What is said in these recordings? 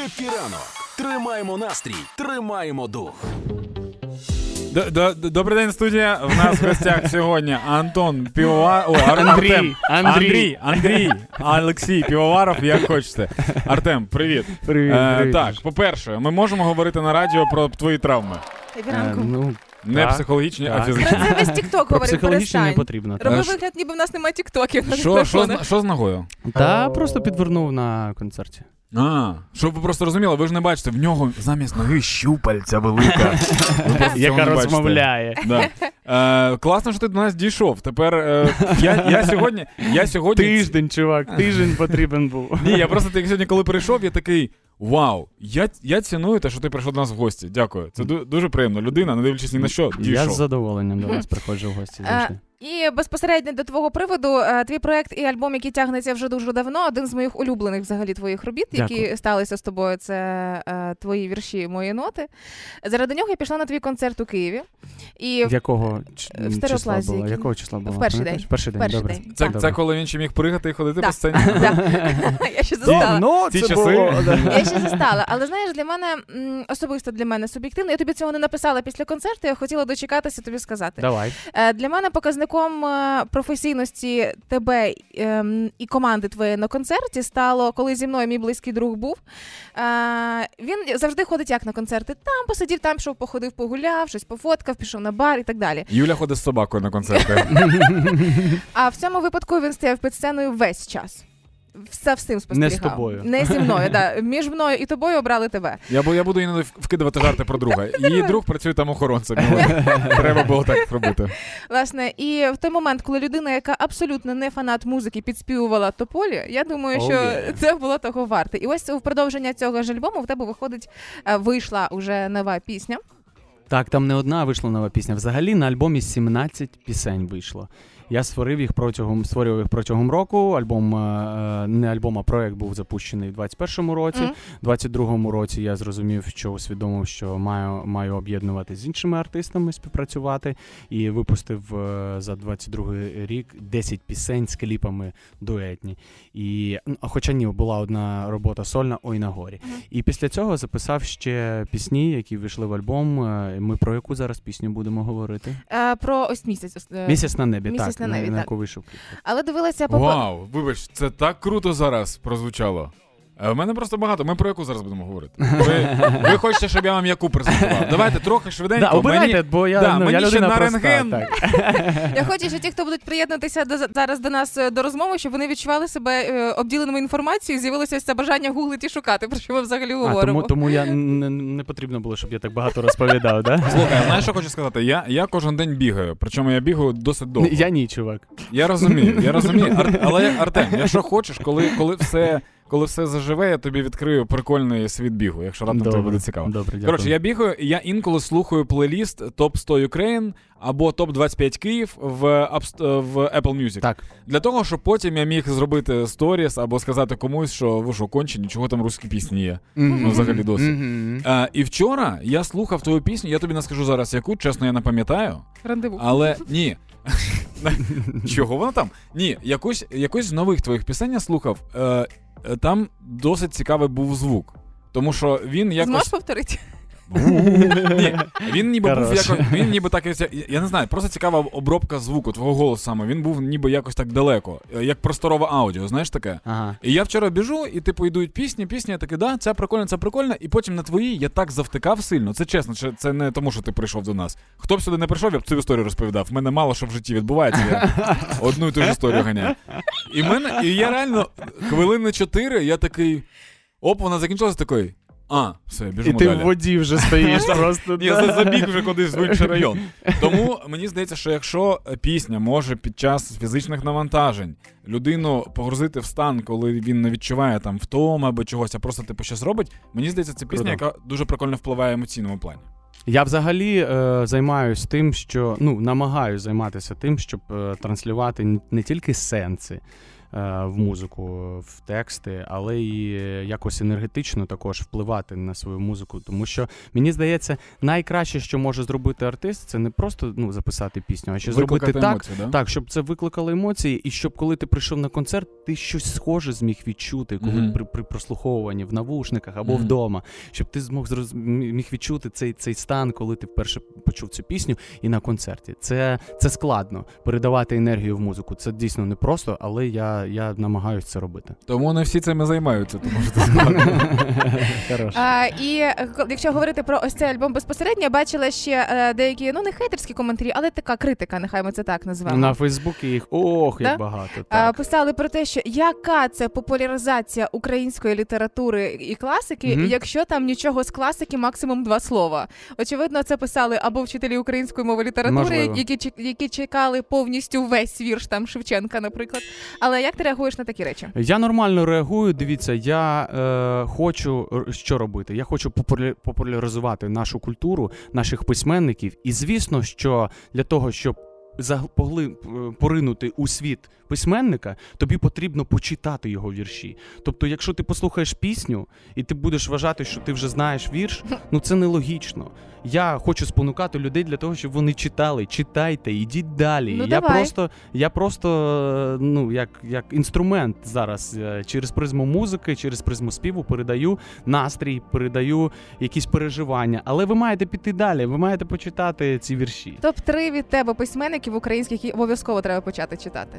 Happy ранок. Тримаємо настрій, тримаємо дух. Добрий день, студія. В нас в гостях сьогодні Антон Півовар... Андрій, Артем. Андрій. Андрій, Олексій Півоваров, як хочете. Артем, привіт. Привіт, Е, привіт. Так, по-перше, ми можемо говорити на радіо про твої травми. Е, ну, Не Так, психологічні, а так. Про фізичні. це весь TikTok про говорить, психологічно не перестань. потрібно. Роби Ш- вигляд, ніби в нас немає TikTok'ів на Що, що, з, що з ногою? Та просто підвернув на концерті. А, щоб ви просто розуміли, ви ж не бачите, в нього замість ноги щупальця велика. Ви просто цього Яка бачите. розмовляє. Да. Е, класно, що ти до нас дійшов. Тепер е, я, я сьогодні. Я сьогодні Тиждень, чувак, тиждень потрібен був. Ні, я просто так сьогодні, коли прийшов, я такий. Вау, я, я ціную те, що ти прийшов до нас в гості. Дякую. Це ду- дуже приємно. Людина, не дивлячись ні на що, Я з задоволенням до вас приходжу в гості завжди. І безпосередньо до твого приводу, е, твій проект і альбом, який тягнеться вже дуже давно, один з моїх улюблених взагалі твоїх робіт, які Дякую. сталися з тобою. Це е, твої вірші, мої ноти. Заради нього я пішла на твій концерт у Києві. І в- Якого ч- в числа який- Якого числа було? в перший день. Перший день, Перший добре. день. Це, Добре. це коли він ще міг пригати і ходити Да. по сцені. Я ще застала. Ну, часи. Я ще застала, але знаєш, для мене особисто для мене суб'єктивно. Я тобі цього не написала після концерту. Я хотіла дочекатися тобі сказати. Давай. Е, Для мене показником е, професійності тебе ем, і команди твоєї на концерті стало, коли зі мною мій близький друг був. Е, Він завжди ходить як на концерти. Там посидів, там пішов, походив, погуляв, щось пофоткав, пішов на бар і так далі. Юля ходить з собакою на концерти. А в цьому випадку він стояв під сценою весь час. Все всім спостерігав. Не з тобою. Не зі мною, да. Між мною і тобою обрали тебе. Я, бу- я буду іноді вкидувати жарти про друга. Її друг працює там охоронцем. Треба було так зробити. Власне, і в той момент, коли людина, яка абсолютно не фанат музики, підспівувала тополі, я думаю, Oh, що yeah. це було того варте. І ось у продовження цього ж альбому в тебе виходить, е, вийшла уже нова пісня. Так, там не одна вийшла нова пісня. Взагалі на альбомі 17 пісень вийшло. Я створив їх протягом створював їх протягом року. Альбом е, не альбом, а проект був запущений в 21-му році. У 22-му році я зрозумів, що усвідомив, що маю, маю об'єднувати з іншими артистами, співпрацювати, і випустив е, за 22-й рік 10 пісень з кліпами дуетні. І, ну, хоча ні, була одна робота сольна Ой на горі. Мгм. І після цього записав ще пісні, які вийшли в альбом. Е, Ми про яку зараз пісню будемо говорити? Е, Про ось місяць. е, Місяць на небі, «Місяць так, на небі», на, так. яку вийшов кліп. Але дивилася по Вау, вибач, це так круто зараз прозвучало. Е, В мене просто багато. Ми про яку зараз будемо говорити? Ви, ви хочете, щоб я вам яку презентував? Давайте трохи швиденько. Да, обирайте, Мені- бо я, да, ну, мені я ще на проста, рентген. так. Я хочу, що ті, хто будуть приєднатися до зараз до нас е, до розмови, щоб вони відчували себе е, обділеними інформацією, з'явилося це бажання гуглити і шукати, про що ми взагалі А, говоримо. тому, тому я не, не потрібно було, щоб я так багато розповідав, да? Слухай, знаєш, що хочу сказати? Я, я кожен день бігаю, причому я бігаю досить довго. Я ні, чувак. Я розумію, я розумію. Ар- але Артем, якщо хочеш, коли, коли все. Коли все заживе, я тобі відкрию прикольний світ бігу, якщо раптом тобі буде цікаво. Добре, дякую. Коротше, я бігаю, і я інколи слухаю плейліст Топ 100 Ukraine або Топ 25 Київ в, в Apple Music. Так. Для того, щоб потім я міг зробити сторіс або сказати комусь, що ви що, кончені, чого там русські пісні є. Ну, взагалі досі. Мгм. А, і вчора я слухав твою пісню, я тобі не скажу зараз яку, чесно, я не пам'ятаю. Рандеву. Але ні. Чого вона там? Ні, якусь, якусь з нових твоїх пісень я слухав. Е, там досить цікавий був звук. Тому що він якось. Зможеш повторити? Ні, він ніби був Хорош. якось. Він ніби так. Я, я не знаю, просто цікава обробка звуку, твого голосу саме. Він був ніби якось так далеко, е, як просторове аудіо, знаєш таке? Ага. І я вчора біжу, і типу йдуть пісні, пісні, я такий, да, це прикольно, це прикольно. І потім на твої я так завтикав сильно. Це чесно, це, це не тому, що ти прийшов до нас. Хто б сюди не прийшов, я б цю історію розповідав. В мене мало що в житті відбувається. Я одну і ту ж історію ганяю. І, мене, і я реально хвилини чотири, я такий. Оп, вона закінчилася такий. А, все, І біжимо ти далі. в воді вже стоїш просто. Ні, за- забіг вже кудись в інший район. Тому мені здається, що якщо пісня може під час фізичних навантажень людину погрузити в стан, коли він не відчуває там втоми або чогось, а просто типу щось робить, мені здається, це пісня, яка дуже прикольно впливає в емоційному плані. Я взагалі е, займаюся тим, що ну намагаюся займатися тим, щоб е, транслювати не тільки сенси. В музику, в тексти, але і якось енергетично також впливати на свою музику. Тому що мені здається, найкраще, що може зробити артист, це не просто ну, записати пісню, а ще Викликати зробити емоції, так, да? так, щоб це викликало емоції, і щоб коли ти прийшов на концерт, ти щось схоже зміг відчути, коли Мгм. при, при прослуховуванні в навушниках або Мгм. вдома, щоб ти змог зроз... міг відчути цей, цей стан, коли ти вперше почув цю пісню і на концерті. Це, це складно передавати енергію в музику. Це дійсно непросто, але я, я намагаюся це робити. Тому не всі цим і займаються, тому що це і якщо говорити про ось цей альбом безпосередньо, я бачила ще е, деякі, ну не хейтерські коментарі, але така критика, нехай ми це так назвемо. На Фейсбуці їх ох, як багато. Так. писали про те, що яка це популяризація української літератури і класики, якщо там нічого з класики, максимум два слова. Очевидно, це писали або вчителі української мови літератури, які чек- які чекали повністю весь вірш там Шевченка, наприклад. Але як ти реагуєш на такі речі? Я нормально реагую. Дивіться, я е, хочу що робити. Я хочу популя- популяризувати нашу культуру, наших письменників. І звісно, що для того, щоб заг- погли- е, поринути у світ письменника, тобі потрібно почитати його вірші. Тобто, якщо ти послухаєш пісню і ти будеш вважати, що ти вже знаєш вірш, ну це нелогічно. Я хочу спонукати людей для того, щоб вони читали. Читайте, ідіть далі. Ну, я давай. просто, я просто е, ну як, як інструмент зараз е, через призму музики, через призму співу передаю настрій, передаю якісь переживання. Але ви маєте піти далі. Ви маєте почитати ці вірші. Топ 3 від тебе письменників українських, які обов'язково треба почати читати.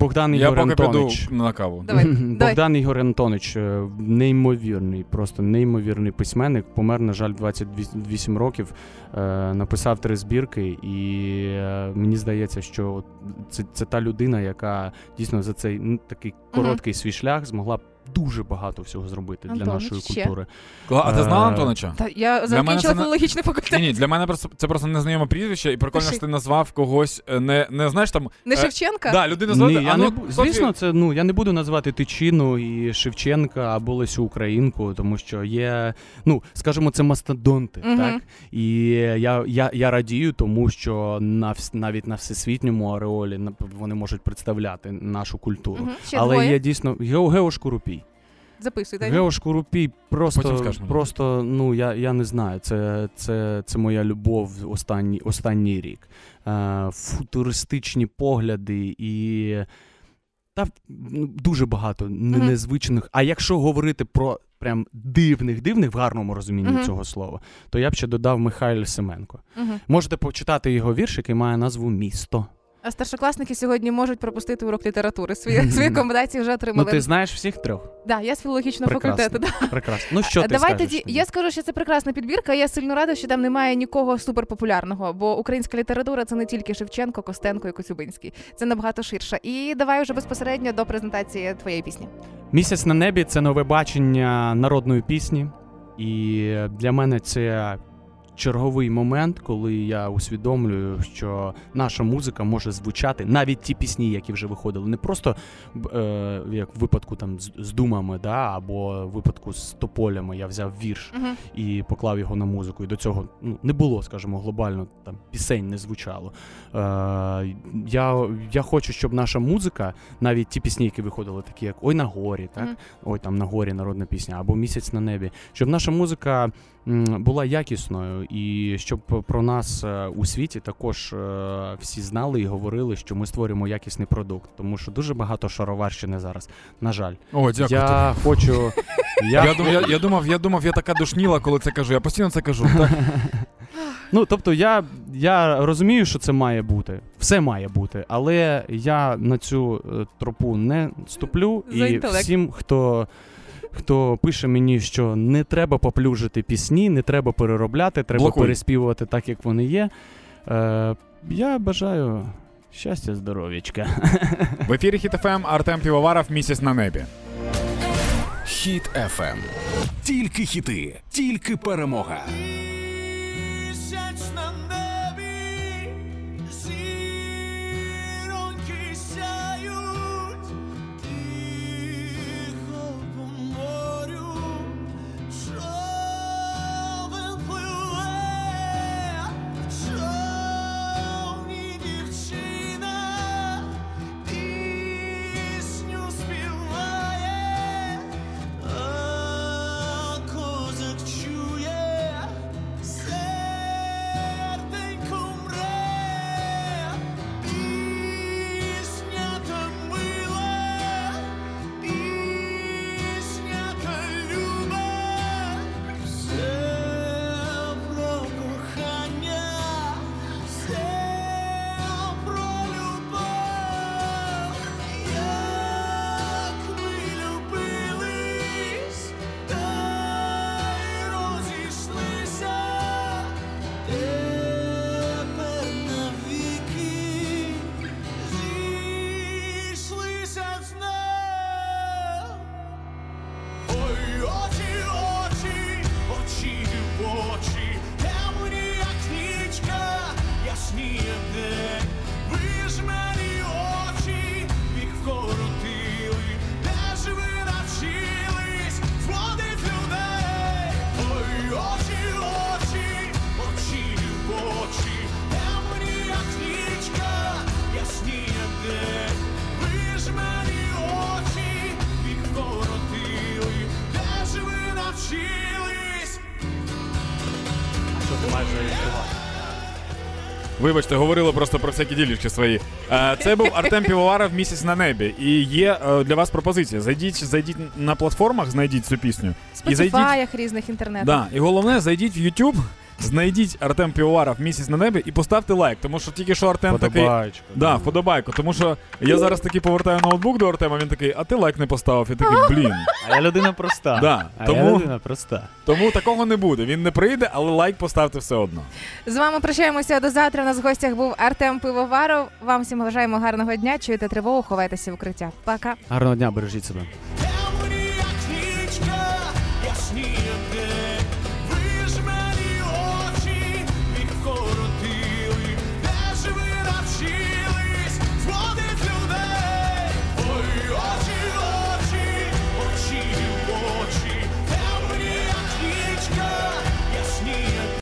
Богдан Я Ігор поки піду на каву. Давай, давай. Богдан Ігор Антонович, е, неймовірний, просто неймовірний письменник. Помер, на жаль, 28 років. Е, Написав три збірки, і е, мені здається, що це, це та людина, яка дійсно за цей ну, такий короткий свій шлях змогла дуже багато всього зробити для нашої ще? культури. Кла- А ти знала Е, Антонича? Та я закінчила це філологічний факультет. Ні, ні, для мене просто це просто незнайоме прізвище, і прикольно, Пиши. що ти назвав когось е, не, не знаєш там. Не е, Шевченка? Да, людина Ні, я а не, ну, звісно, це ну я не буду називати Тичину і Шевченка або Лесю Українку, тому що є, ну скажімо, це мастодонти, Мгм. так і я, я, я радію, тому що на навіть на всесвітньому ареолі вони можуть представляти нашу культуру. Мгм, Ще Але двоє. є дійсно Гео Гео Шкурупій. Записуйте. Гео Шкурупій Потім просто, скажеш мені. просто ну я, я не знаю. Це, це, це моя любов останній, останній рік. Е, футуристичні погляди і. Та ну, дуже багато Мгм. незвичних. А якщо говорити про прям дивних, дивних в гарному розумінні Мгм. цього слова, то я б ще додав Михайло Семенко. Мгм. Можете почитати його вірш, який має назву Місто. А старшокласники сьогодні можуть пропустити урок літератури. Свої, свої комбінації вже Ну отримали. ти знаєш всіх трьох? Да, я з філологічного Прекрасно. факультету. Да. Прекрасно. Ну що ти Давай скажеш? тоді. Я скажу, що це прекрасна підбірка. Я сильно рада, що там немає нікого суперпопулярного, бо українська література це не тільки Шевченко, Костенко і Коцюбинський. Це набагато ширше. І давай вже безпосередньо до презентації твоєї пісні. Місяць на небі це нове бачення народної пісні, і для мене це черговий момент, коли я усвідомлюю, що наша музика може звучати, навіть ті пісні, які вже виходили, не просто е, як в випадку там з, з думами, да, або в випадку з тополями я взяв вірш Угу. і поклав його на музику. І до цього ну, не було, скажімо, глобально там пісень не звучало. Е, я, я хочу, щоб наша музика, навіть ті пісні, які виходили, такі як Ой на горі, так? Мгм. Ой, там на горі народна пісня, або Місяць на небі, щоб наша музика була якісною, і щоб про нас е, у світі також е, всі знали і говорили, що ми створюємо якісний продукт, тому що дуже багато шароварщини зараз. На жаль, О, дякую. я хочу. Я, Я, дум- я, я, думав, я думав, я така душніла, коли це кажу. Я постійно це кажу. Так? Ну, тобто, я, я розумію, що це має бути, все має бути, але я на цю е, тропу не ступлю. За і інтелект. всім, хто, хто пише мені, що не треба поплюжити пісні, не треба переробляти, треба Блокуй. переспівувати так, як вони є. Е, я бажаю щастя, здоров'ячка. В ефірі Хіт FM Артем Півоваров місяць на небі. Хіт FM. Тільки хіти, тільки перемога. Вибачте, говорили просто про всякі ділішки свої. Е, Це був Артем Півоваров місяць на небі. І є е, для вас пропозиція. Зайдіть, зайдіть на платформах, знайдіть цю пісню. І зайдіть. Різних інтернетах. Да, і головне, зайдіть в YouTube, знайдіть Артем Півоваров місяць на небі і поставте лайк. Тому що тільки що Артем такий. Да, вподобайку. Тому що я зараз таки повертаю ноутбук до Артема, він такий, а ти лайк не поставив. Я такий, блін. А я людина проста. Да, а тому- я людина проста. Тому такого не буде. Він не прийде, але лайк поставте все одно. З вами прощаємося до завтра. У нас в гостях був Артем Пивоваров. Вам всім бажаємо гарного дня. Чуєте тривогу, ховайтеся в укриття. Пока. Гарного дня, бережіть себе.